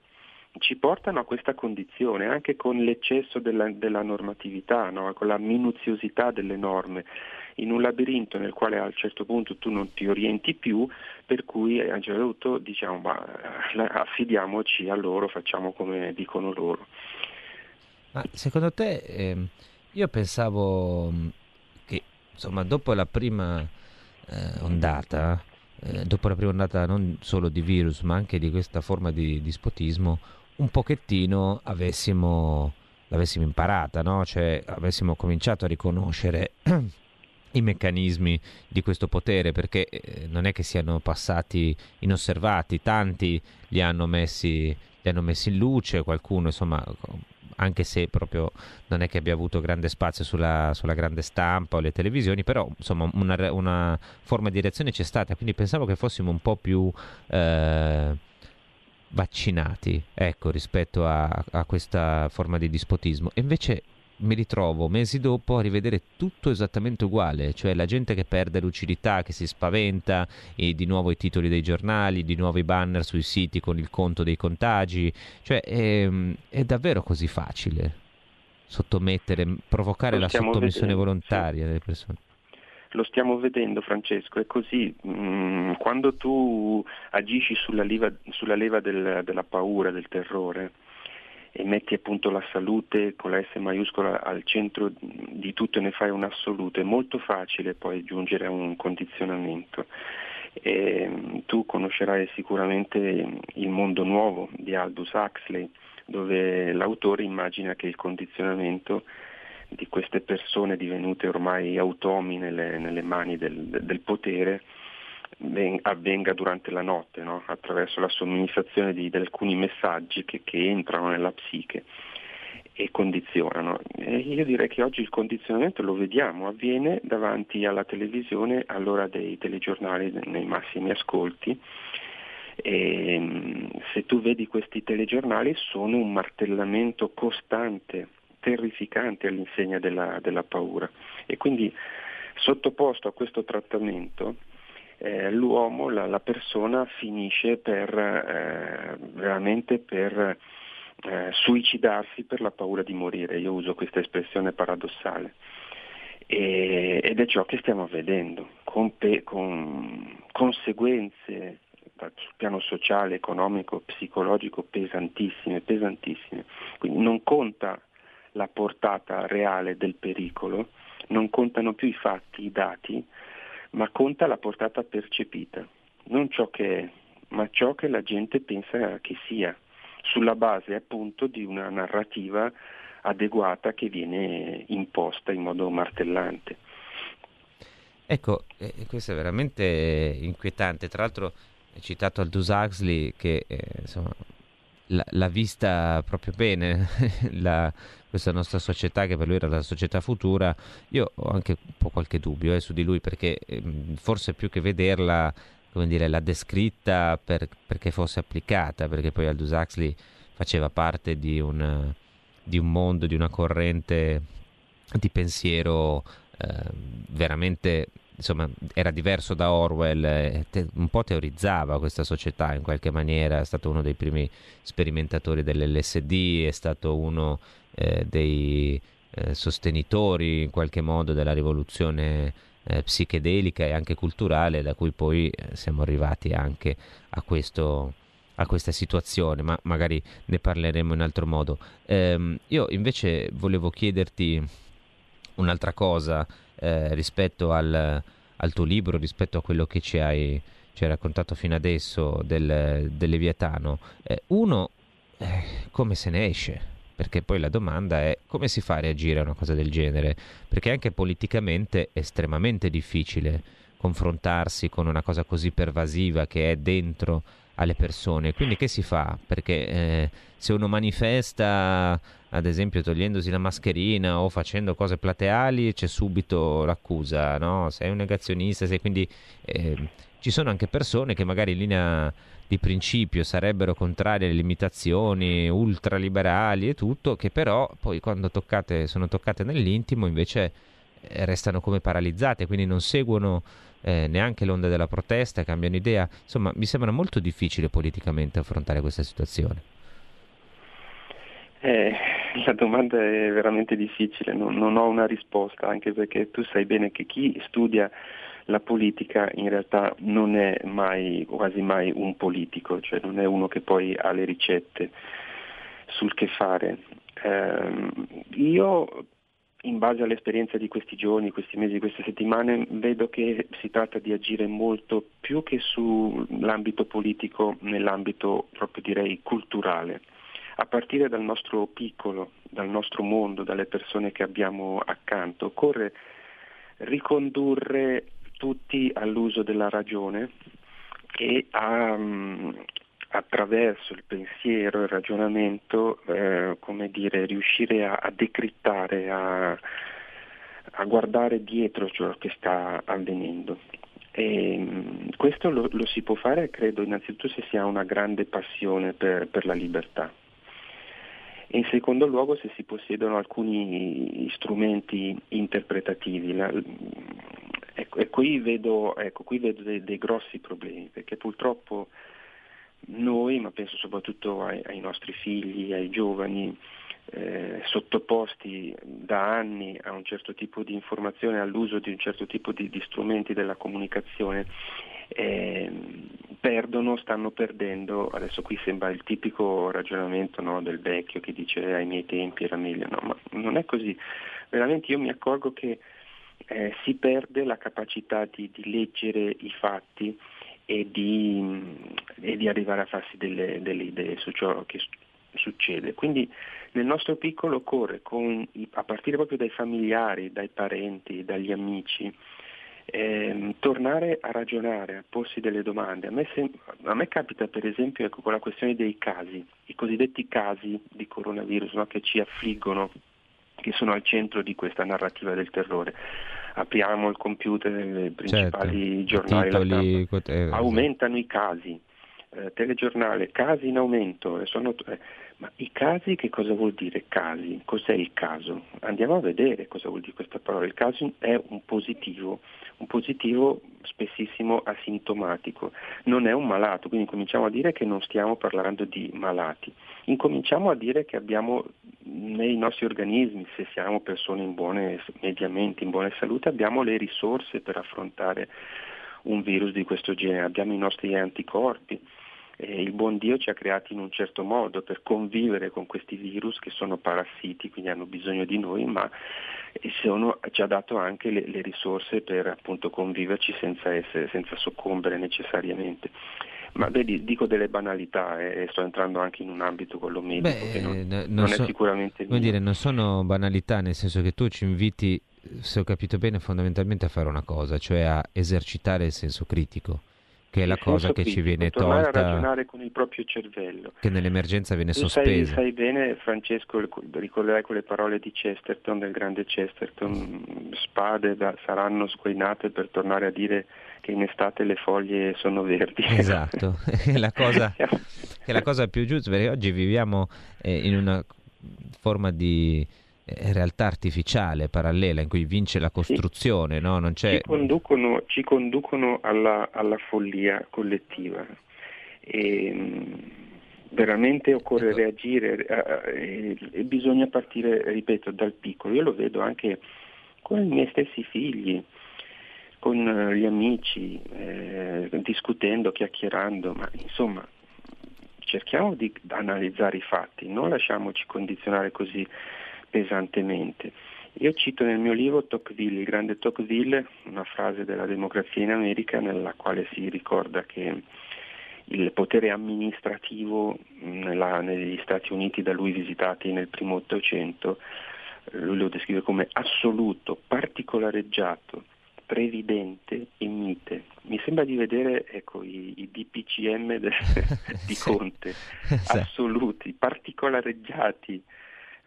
S4: ci portano a questa condizione, anche con l'eccesso della, della normatività, no? con la minuziosità delle norme, in un labirinto nel quale a un certo punto tu non ti orienti più, per cui a un certo punto diciamo ma, eh, affidiamoci a loro, facciamo come dicono loro.
S2: Ma secondo te, eh, io pensavo mm, che insomma dopo la prima eh, ondata eh, dopo la prima ondata non solo di virus, ma anche di questa forma di dispotismo, un pochettino avessimo, l'avessimo imparata, no? cioè avessimo cominciato a riconoscere (clears throat) i meccanismi di questo potere perché eh, non è che siano passati inosservati, tanti li hanno messi, li hanno messi in luce, qualcuno insomma anche se proprio non è che abbia avuto grande spazio sulla, sulla grande stampa o le televisioni, però insomma una, una, forma di reazione c'è stata, quindi pensavo che fossimo un po' più eh, vaccinati ecco, rispetto a, a questa forma di dispotismo. E invece mi ritrovo mesi dopo a rivedere tutto esattamente uguale, cioè la gente che perde lucidità, che si spaventa, e di nuovo i titoli dei giornali, di nuovo i banner sui siti con il conto dei contagi, cioè è, ehm, è davvero così facile sottomettere, provocare la sottomissione vedendo, volontaria delle persone.
S4: Lo stiamo vedendo Francesco, è così, mm, quando tu agisci sulla leva, sulla leva del, della paura, del terrore, e metti appunto la salute con la S maiuscola al centro di tutto e ne fai un assoluto, è molto facile poi giungere a un condizionamento. E, mm, tu conoscerai sicuramente il mondo nuovo di Aldous Huxley, dove l'autore immagina che il condizionamento di queste persone divenute ormai automi nelle, nelle mani del, del potere avvenga durante la notte, no? attraverso la somministrazione di, di alcuni messaggi che, che, entrano nella psiche e condizionano. E io direi che oggi il condizionamento lo vediamo, avviene davanti alla televisione all'ora dei telegiornali nei massimi ascolti. E, mm, se tu vedi questi telegiornali sono un martellamento costante, terrificante all'insegna della, della paura e quindi sottoposto a questo trattamento eh, l'uomo, la, la, persona finisce per eh, veramente per eh, suicidarsi per la paura di morire. Io uso questa espressione paradossale. Ed è ciò che stiamo vedendo, con, pe, con conseguenze sul piano sociale, economico, psicologico pesantissime, pesantissime. Quindi non conta la portata reale del pericolo, non contano più i fatti, i dati, ma conta la portata percepita, non ciò che è, ma ciò che la gente pensa che sia, sulla base appunto di una narrativa adeguata che viene imposta in modo martellante.
S2: Ecco, eh, questo è veramente inquietante. Tra l'altro hai citato Aldous Huxley che eh, insomma, l'ha vista proprio bene. (laughs) La, questa nostra società che per lui era la società futura io ho anche un po' qualche dubbio eh, su di lui perché eh, forse più che vederla come dire l'ha descritta per, perché fosse applicata perché poi Aldous Huxley faceva parte di un, di un mondo di una corrente di pensiero eh, veramente insomma, era diverso da Orwell, eh, te, un po' teorizzava questa società in qualche maniera, è stato uno dei primi sperimentatori dell'LSD, è stato uno eh, dei eh, sostenitori in qualche modo della rivoluzione eh, psichedelica e anche culturale, da cui poi eh, siamo arrivati anche a questo a questa situazione, ma magari ne parleremo in altro modo. Eh, io invece volevo chiederti un'altra cosa eh, rispetto al, al, tuo libro, rispetto a quello che ci hai, ci hai raccontato fino adesso del, del Leviatano. Eh, uno, eh, come se ne esce? Perché poi la domanda è come si fa a reagire a una cosa del genere? Perché anche politicamente è estremamente difficile confrontarsi con una cosa così pervasiva che è dentro alle persone. Quindi che si fa? Perché eh, se uno manifesta, ad esempio togliendosi la mascherina o facendo cose plateali, c'è subito l'accusa, no? Sei un negazionista, sei quindi eh, ci sono anche persone che magari in linea di principio sarebbero contrarie alle limitazioni ultraliberali e tutto, che però poi quando toccate, sono toccate nell'intimo invece eh, restano come paralizzate, quindi non seguono eh, neanche l'onda della protesta, cambiano idea. Insomma, mi sembra molto difficile politicamente affrontare questa situazione.
S4: Eh, la domanda è veramente difficile, non, non, ho una risposta, anche perché tu sai bene che chi studia la politica in realtà non è mai, quasi mai un politico, cioè non è uno che poi ha le ricette sul che fare. Eh, io in base all'esperienza di questi giorni, questi mesi, queste settimane, vedo che si tratta di agire molto più che sull'ambito politico, nell'ambito proprio direi culturale, a partire dal nostro piccolo, dal nostro mondo, dalle persone che abbiamo accanto. Occorre ricondurre tutti all'uso della ragione e a, attraverso il pensiero il ragionamento, eh, come dire, riuscire a, a decrittare, a, a, guardare dietro ciò che sta avvenendo. E, mm, questo lo, lo, si può fare, credo, innanzitutto se si ha una grande passione per, per la libertà. E in secondo luogo se si possiedono alcuni strumenti interpretativi. La, ecco, e qui vedo, ecco, qui vedo dei, dei grossi problemi, perché purtroppo noi, ma penso soprattutto ai, ai nostri figli, ai giovani, eh, sottoposti da anni a un certo tipo di informazione, all'uso di un certo tipo di, di strumenti della comunicazione, eh, perdono, stanno perdendo, adesso qui sembra il tipico ragionamento no, del vecchio che dice ai miei tempi era meglio, no, ma non è così, veramente io mi accorgo che eh, si perde la capacità di, di leggere i fatti e di, e di arrivare a farsi delle, delle, idee su ciò che succede. Quindi nel nostro piccolo occorre, con, a partire proprio dai familiari, dai parenti, dagli amici, ehm, tornare a ragionare, a porsi delle domande. A me, sem- a me capita per esempio ecco, con la questione dei casi, i cosiddetti casi di coronavirus no, che ci affliggono, che sono al centro di questa narrativa del terrore. Apriamo il computer nei principali certo, giornali, titoli, aumentano i casi, eh, telegiornale, casi in aumento, sono, eh, ma i casi che cosa vuol dire casi? Cos'è il caso? Andiamo a vedere cosa vuol dire questa parola. Il caso è un positivo, un positivo spessissimo asintomatico, non è un malato, quindi cominciamo a dire che non stiamo parlando di malati, incominciamo a dire che abbiamo nei nostri organismi, se siamo persone in buone, mediamente in buona salute, abbiamo le risorse per affrontare un virus di questo genere, abbiamo i nostri anticorpi. E il buon Dio ci ha creati in un certo modo per convivere con questi virus che sono parassiti, quindi hanno bisogno di noi, ma sono, ci ha dato anche le, le risorse per appunto conviverci senza, essere, senza soccombere necessariamente. Ma vedi, dico delle banalità eh, e sto entrando anche in un ambito quello medico Beh, che non, non, non so, è sicuramente
S2: vuol dire, non sono banalità, nel senso che tu ci inviti, se ho capito bene, fondamentalmente a fare una cosa, cioè a esercitare il senso critico che è la cosa che critico, ci viene tolta.
S4: a ragionare con il proprio cervello.
S2: Che nell'emergenza viene sospesa.
S4: Sai, sai, bene, Francesco, ricorderai quelle parole di Chesterton, del grande Chesterton, spade da, saranno squainate per tornare a dire che in estate le foglie sono verdi.
S2: Esatto, (laughs) è la cosa, è la cosa più giusta, perché oggi viviamo eh, in una forma di realtà artificiale, parallela, in cui vince la costruzione, sì. no?
S4: ci, conducono, ci conducono, alla, alla follia collettiva. E, mm, veramente occorre ecco. reagire eh, e bisogna partire, ripeto, dal piccolo. Io lo vedo anche con i miei stessi figli con eh, gli amici, eh, discutendo, chiacchierando, ma insomma cerchiamo di analizzare i fatti, non lasciamoci condizionare così pesantemente. Io cito nel mio libro Tocqueville, il grande Tocqueville, una frase della democrazia in America nella quale si ricorda che il potere amministrativo nella, negli Stati Uniti da lui visitati nel primo Ottocento, lui lo descrive come assoluto, particolareggiato, previdente e mite. Mi sembra di vedere ecco, i, i DPCM de, (laughs) di Conte, (laughs) assoluti, particolareggiati,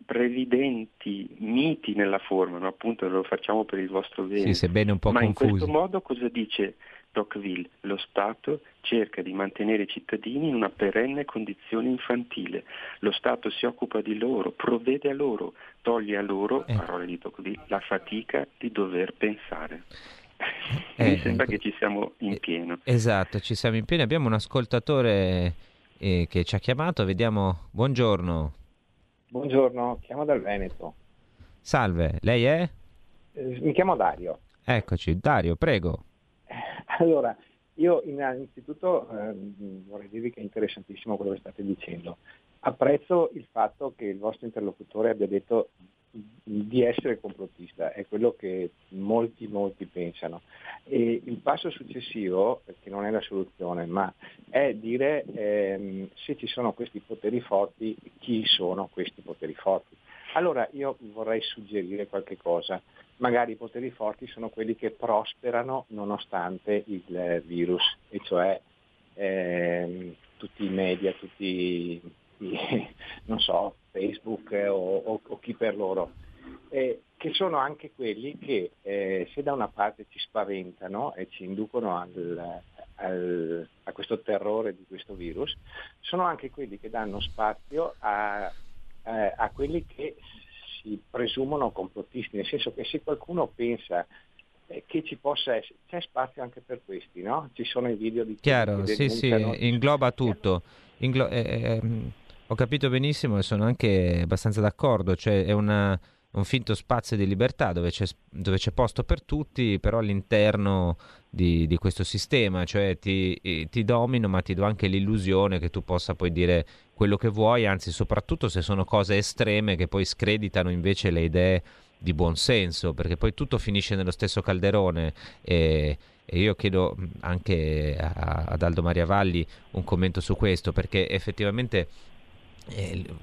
S4: previdenti, miti nella forma, no? appunto lo facciamo per il vostro bene.
S2: Sì, sebbene un po'
S4: Ma
S2: confusi.
S4: in questo modo cosa dice Tocqueville? Lo Stato cerca di mantenere i cittadini in una perenne condizione infantile. Lo Stato si occupa di loro, provvede a loro, toglie a loro, eh. parole di Tocqueville, la fatica di dover pensare. (laughs) Eh, Mi sembra che ci siamo in eh, pieno.
S2: Esatto, ci siamo in pieno. Abbiamo un ascoltatore eh, che ci ha chiamato, vediamo. Buongiorno.
S5: Buongiorno, chiamo dal Veneto.
S2: Salve, lei è?
S5: Eh, mi chiamo Dario.
S2: Eccoci, Dario, prego. (laughs)
S5: Allora, io innanzitutto eh, vorrei dirvi che è interessantissimo quello che state dicendo. Apprezzo il fatto che il vostro interlocutore abbia detto di essere complottista, è quello che molti, molti pensano. E il passo successivo, che non è la soluzione, ma è dire ehm, se ci sono questi poteri forti, chi sono questi poteri forti. Allora io vorrei suggerire qualche cosa. Magari i poteri forti sono quelli che prosperano nonostante il virus, e cioè ehm, tutti i media, tutti i, (laughs) non so, Facebook o, o, o chi per loro, eh, che sono anche quelli che eh, se da una parte ci spaventano e ci inducono al, al, a questo terrore di questo virus, sono anche quelli che danno spazio a, a, a quelli che si presumono complottisti, nel senso che se qualcuno pensa eh, che ci possa essere, c'è spazio anche per questi, no? Ci sono i video di...
S2: Chiaro, sì, sì, ingloba tutto. Inglo- eh, eh, ho capito benissimo e sono anche abbastanza d'accordo, cioè è una, un finto spazio di libertà dove c'è, dove c'è posto per tutti, però all'interno di, di questo sistema, cioè ti, ti, domino ma ti do anche l'illusione che tu possa poi dire quello che vuoi, anzi soprattutto se sono cose estreme che poi screditano invece le idee di buon senso, perché poi tutto finisce nello stesso calderone. E, e io chiedo anche ad Aldo Maria Valli un commento su questo, perché effettivamente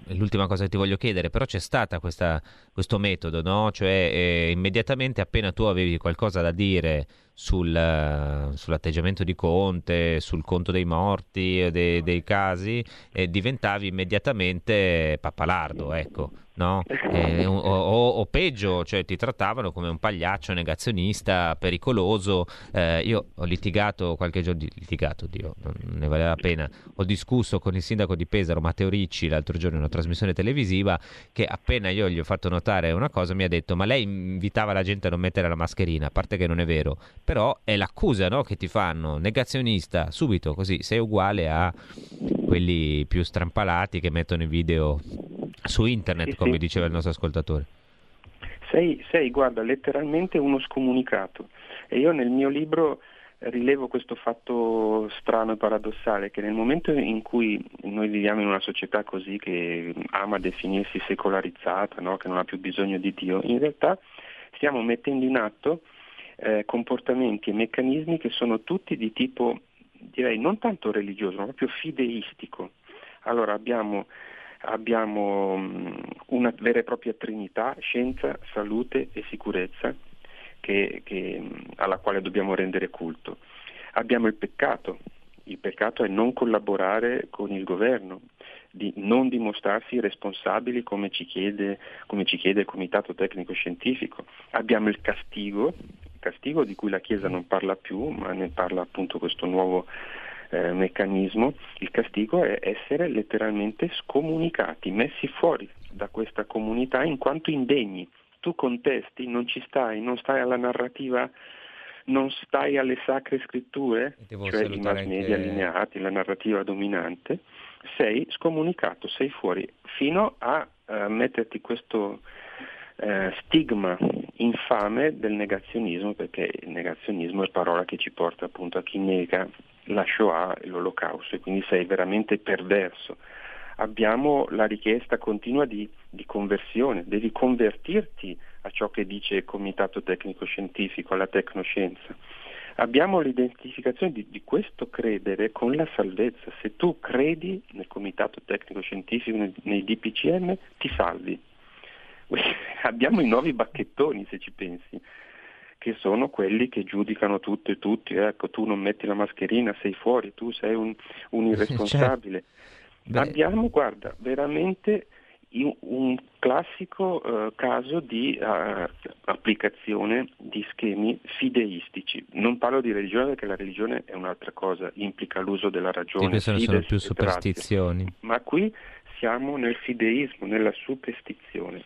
S2: l'ultima cosa che ti voglio chiedere, però c'è stato questo metodo, no? Cioè eh, immediatamente appena tu avevi qualcosa da dire sul, sull'atteggiamento di Conte, sul conto dei morti, dei, dei casi, eh, diventavi immediatamente pappalardo, ecco no? (laughs) Eh, o, o, o, peggio, cioè ti trattavano come un pagliaccio negazionista, pericoloso. Eh, io ho litigato qualche giorno, litigato, Dio, non ne valeva la pena. Ho discusso con il sindaco di Pesaro, Matteo Ricci, l'altro giorno in una trasmissione televisiva, che appena io gli ho fatto notare una cosa mi ha detto ma lei invitava la gente a non mettere la mascherina, a parte che non è vero, però è l'accusa no, che ti fanno, negazionista, subito così, sei uguale a quelli più strampalati che mettono i video su internet, sì, come sì. diceva il nostro ascoltatore.
S4: Sei, sei, guarda, letteralmente uno scomunicato. E io nel mio libro rilevo questo fatto strano e paradossale, che nel momento in cui noi viviamo in una società così che ama definirsi secolarizzata, no? che non ha più bisogno di Dio, in realtà stiamo mettendo in atto eh, comportamenti e meccanismi che sono tutti di tipo, direi, non tanto religioso, ma proprio fideistico. Allora abbiamo abbiamo mm, una vera e propria trinità, scienza, salute e sicurezza, che, che, mm, alla quale dobbiamo rendere culto. Abbiamo il peccato, il peccato è non collaborare con il governo, di non dimostrarsi responsabili come ci, chiede, come ci chiede il Comitato Tecnico Scientifico. Abbiamo il castigo, castigo di cui la Chiesa non parla più, ma ne parla appunto questo nuovo eh, meccanismo, il castigo è essere letteralmente scomunicati, messi fuori da questa comunità in quanto indegni. Tu contesti, non ci stai, non stai alla narrativa non stai alle sacre scritture, cioè i mass media anche... allineati, la narrativa dominante, sei scomunicato, sei fuori, fino a uh, metterti questo uh, stigma infame del negazionismo, perché il negazionismo è parola che ci porta appunto a chi nega la Shoah e l'Olocausto e quindi sei veramente perverso. Abbiamo la richiesta continua di, di conversione, devi convertirti a ciò che dice il Comitato Tecnico Scientifico, alla tecnoscienza. Abbiamo l'identificazione di, di, questo credere con la salvezza. Se tu credi nel Comitato Tecnico Scientifico, nei, nei DPCM, ti salvi. (laughs) Abbiamo i nuovi bacchettoni, se ci pensi che sono quelli che giudicano tutto e tutti, ecco tu non metti la mascherina, sei fuori, tu sei un, un (laughs) irresponsabile. Cioè, Abbiamo, guarda, veramente un classico uh, caso di uh, applicazione di schemi fideistici. Non parlo di religione perché la religione è un'altra cosa, implica l'uso della ragione.
S2: Sì, sono più superstizioni.
S4: Ma qui siamo nel fideismo, nella superstizione.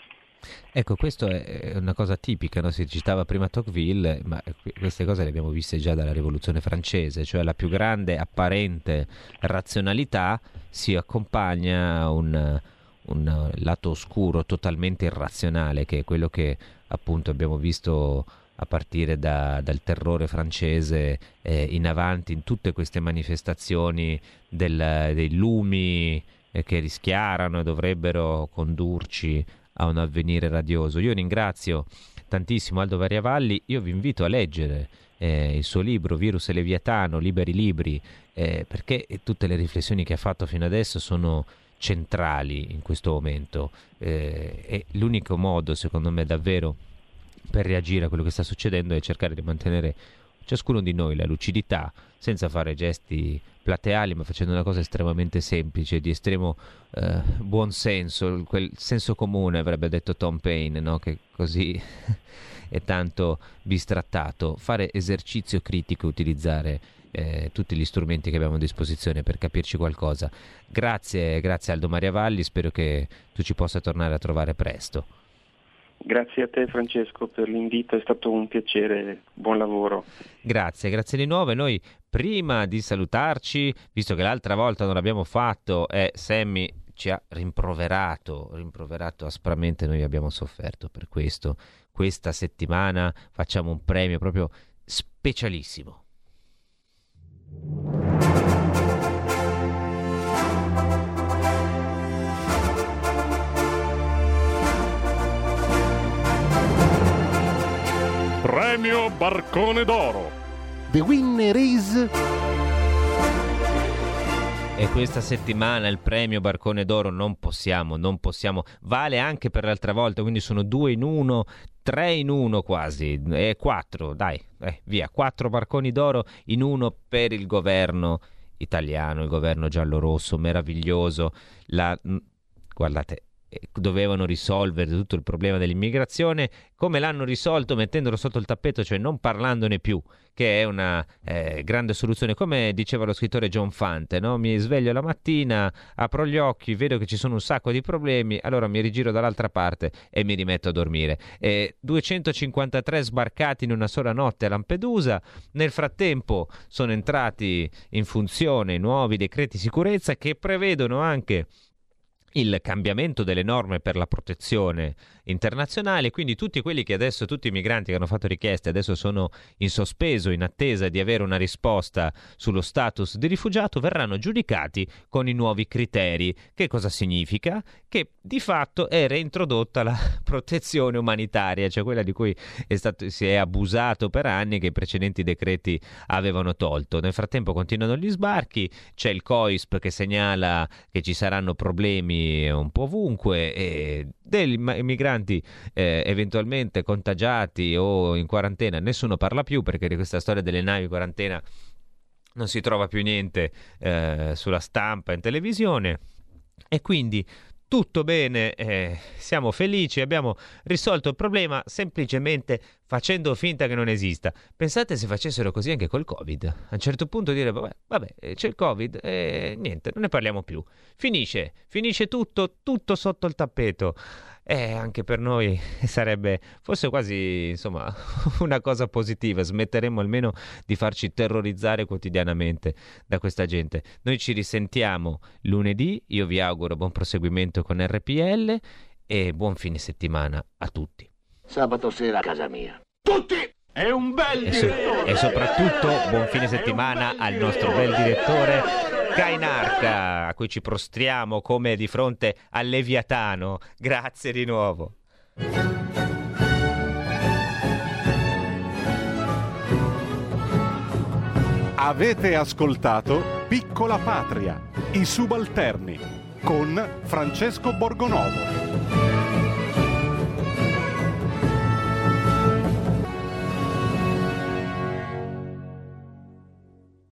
S2: Ecco, questa è una cosa tipica, no? si citava prima Tocqueville, ma queste cose le abbiamo viste già dalla Rivoluzione francese, cioè la più grande apparente razionalità si accompagna a un, un lato oscuro totalmente irrazionale, che è quello che appunto abbiamo visto a partire da, dal terrore francese eh, in avanti in tutte queste manifestazioni del, dei lumi eh, che rischiarano e dovrebbero condurci a un avvenire radioso. Io ringrazio tantissimo Aldo Variavalli, io vi invito a leggere eh, il suo libro Virus e Leviatano, Liberi Libri, eh, perché tutte le riflessioni che ha fatto fino adesso sono centrali in questo momento eh, e l'unico modo secondo me davvero per reagire a quello che sta succedendo è cercare di mantenere ciascuno di noi la lucidità senza fare gesti plateali ma facendo una cosa estremamente semplice di estremo eh, buon senso quel senso comune avrebbe detto Tom Paine no? che così (laughs) è tanto bistrattato fare esercizio critico utilizzare eh, tutti gli strumenti che abbiamo a disposizione per capirci qualcosa. Grazie, grazie Aldo Maria Valli, spero che tu ci possa tornare a trovare presto.
S4: Grazie a te Francesco per l'invito, è stato un piacere, buon lavoro.
S2: Grazie, grazie di nuovo e noi prima di salutarci, visto che l'altra volta non l'abbiamo fatto e Sammy ci ha rimproverato, rimproverato aspramente, noi abbiamo sofferto per questo. Questa settimana facciamo un premio proprio specialissimo.
S1: Premio Barcone d'Oro.
S6: The winner is...
S2: E questa settimana il premio Barcone d'Oro non possiamo, non possiamo, vale anche per l'altra volta, quindi sono due in uno, tre in uno quasi, e quattro, dai, eh, via, quattro Barconi d'Oro in uno per il governo italiano, il governo giallo-rosso, meraviglioso, la, guardate, dovevano risolvere tutto il problema dell'immigrazione, come l'hanno risolto mettendolo sotto il tappeto, cioè non parlandone più, che è una eh, grande soluzione. Come diceva lo scrittore John Fante, no? mi sveglio la mattina, apro gli occhi, vedo che ci sono un sacco di problemi, allora mi rigiro dall'altra parte e mi rimetto a dormire. E 253 sbarcati in una sola notte a Lampedusa, nel frattempo sono entrati in funzione nuovi decreti sicurezza che prevedono anche il cambiamento delle norme per la protezione internazionale, quindi tutti quelli che adesso, tutti i migranti che hanno fatto richieste adesso sono in sospeso in attesa di avere una risposta sullo status di rifugiato, verranno giudicati con i nuovi criteri. Che cosa significa? Che di fatto è reintrodotta la (laughs) protezione umanitaria, cioè quella di cui è stato, si è abusato per anni che i precedenti decreti avevano tolto. Nel frattempo continuano gli sbarchi, c'è il COISP che segnala che ci saranno problemi un po' ovunque e dei migranti eh, eventualmente contagiati o in quarantena nessuno parla più perché di questa storia delle navi in quarantena non si trova più niente eh, sulla stampa in televisione e quindi tutto bene, eh, siamo felici, abbiamo risolto il problema semplicemente facendo finta che non esista. Pensate se facessero così anche col Covid. A un certo punto dire, vabbè, vabbè eh, c'è il Covid e niente, non ne parliamo più. Finisce, finisce tutto, tutto sotto il tappeto. E anche per noi (laughs) sarebbe forse quasi insomma (laughs) una cosa positiva. Smetteremo almeno di farci terrorizzare quotidianamente da questa gente. Noi ci risentiamo lunedì. Io vi auguro buon proseguimento con RPL e buon fine settimana a tutti.
S6: Sabato sera a casa mia. Tutti! È un bel
S2: e, so- e soprattutto buon fine settimana al nostro bel direttore Kainarca, a cui ci prostriamo come di fronte al Leviatano. Grazie di nuovo.
S1: Avete ascoltato Piccola Patria, i subalterni, con Francesco Borgonovo.